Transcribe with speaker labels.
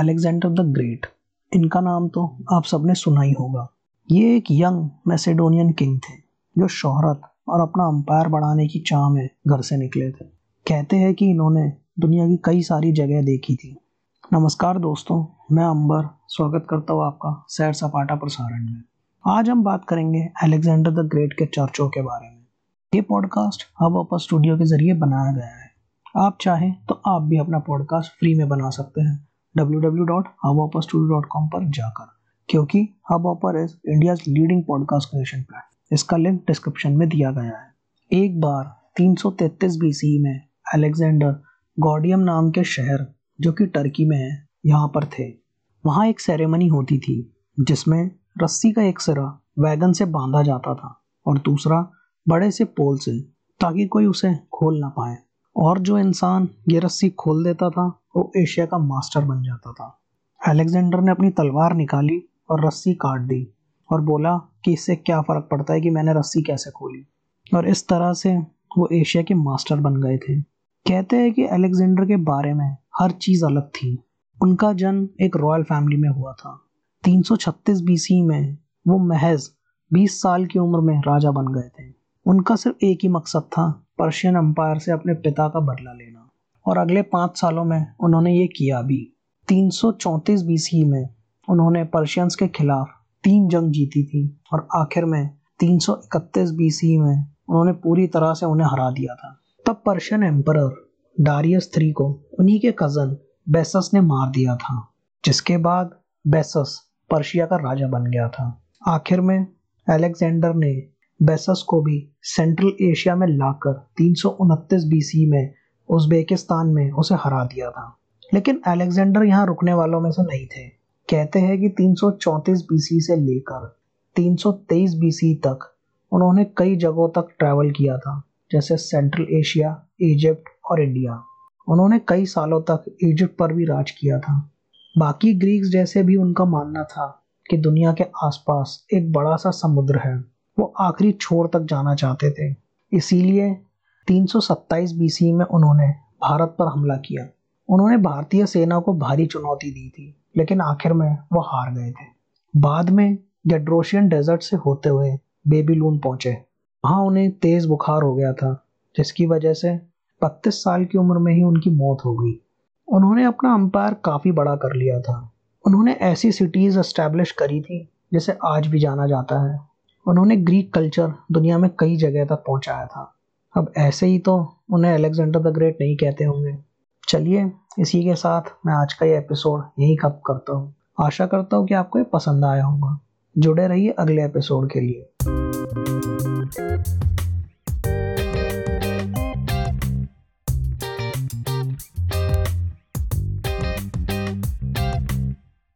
Speaker 1: Alexander the great इनका नाम तो आप सबने सुना ही होगा। ये एक यंग मैसेडोनियन किंग थे, जो शोहरत और अपना अंपायर बढ़ाने की चाह में घर से निकले थे। कहते हैं कि इन्होंने दुनिया की कई सारी जगह देखी थी। नमस्कार दोस्तों, मैं अंबर। स्वागत करता हूँ आपका सैर सपाटा प्रसारण में। आज हम बात करेंगे अलेक्जेंडर द ग्रेट के चर्चों के बारे में। ये पॉडकास्ट हब ऑपर स्टूडियो के ज़रिए बनाया गया है। आप चाहें तो आप भी अपना पॉडकास्ट फ्री में बना सकते हैं। www.hubhopperstudio.com पर जाकर, क्योंकि Hubhopper is India leading podcast creation platform इसका लिंक डिस्क्रिप्शन में दिया गया है। एक बार 333 बीसी में अलेक्जेंडर गॉडियम नाम के शहर, जो कि टर्की में है, यहाँ पर थे। वहाँ एक सेरेमनी होती थी, जिसमें रस्सी का एक सिरा वैगन से बांधा जाता था, और दूसरा बड़े से पोल से, ताकि कोई उसे खोल ना पाए। और जो इंसान ये रस्सी खोल देता था, वो एशिया का मास्टर बन जाता था। अलेक्जेंडर ने अपनी तलवार निकाली और रस्सी काट दी और बोला कि इससे क्या फ़र्क पड़ता है कि मैंने रस्सी कैसे खोली? और इस तरह से वो एशिया के मास्टर बन गए थे। कहते हैं कि अलेक्जेंडर के बारे में हर चीज़ अलग थी। उनका जन्म एक रॉयल फैमिली में हुआ था। 336 बीसी में वो महज 20 साल की उम्र में राजा बन गए थे। उनका सिर्फ़ एक ही मकसद था पर्शियन अम्पायर से अपने पिता का बदला लेना। और अगले पाँच सालों में उन्होंने ये किया भी। 334 बीसी में उन्होंने पर्शियंस के खिलाफ तीन जंग जीती थी और आखिर में 331 बीसी में उन्होंने पूरी तरह से उन्हें हरा दिया था। तब पर्शियन एम्पर डारियस थ्री को उन्हीं के कज़न बेसस ने मार दिया था, जिसके बाद बेसस पर्शिया का राजा बन गया था। आखिर में अलेक्जेंडर ने बेसस को भी सेंट्रल एशिया में लाकर तीन सौ बीसी में, उज्बेकिस्तान में उसे हरा दिया था। लेकिन अलेक्जेंडर यहाँ रुकने वालों में से नहीं थे। कहते हैं कि 334 बीसी से लेकर 323 बीसी तक उन्होंने कई जगहों तक ट्रैवल किया था, जैसे सेंट्रल एशिया इजिप्ट और इंडिया उन्होंने कई सालों तक इजिप्ट पर भी राज किया था। बाकी ग्रीक्स जैसे भी उनका मानना था कि दुनिया के आसपास एक बड़ा सा समुद्र है। वो आखिरी छोर तक जाना चाहते थे। इसीलिए 327 बीसी में उन्होंने भारत पर हमला किया। उन्होंने भारतीय सेना को भारी चुनौती दी थी, लेकिन आखिर में वो हार गए थे। बाद में गेड्रोशियन डेजर्ट से होते हुए बेबीलून पहुँचे। वहाँ उन्हें तेज बुखार हो गया था, जिसकी वजह से बत्तीस साल की उम्र में ही उनकी मौत हो गई। उन्होंने अपना अंपायर काफ़ी बड़ा कर लिया था। उन्होंने ऐसी सिटीज़ एस्टेब्लिश करी थी, जिसे आज भी जाना जाता है। उन्होंने ग्रीक कल्चर दुनिया में कई जगह तक पहुँचाया था। अब ऐसे ही तो उन्हें अलेक्जेंडर द ग्रेट नहीं कहते होंगे। चलिए, इसी के साथ मैं आज का ये एपिसोड यही कप करता हूँ। आशा करता हूँ कि आपको ये पसंद आया होगा। जुड़े रहिए अगले एपिसोड के लिए।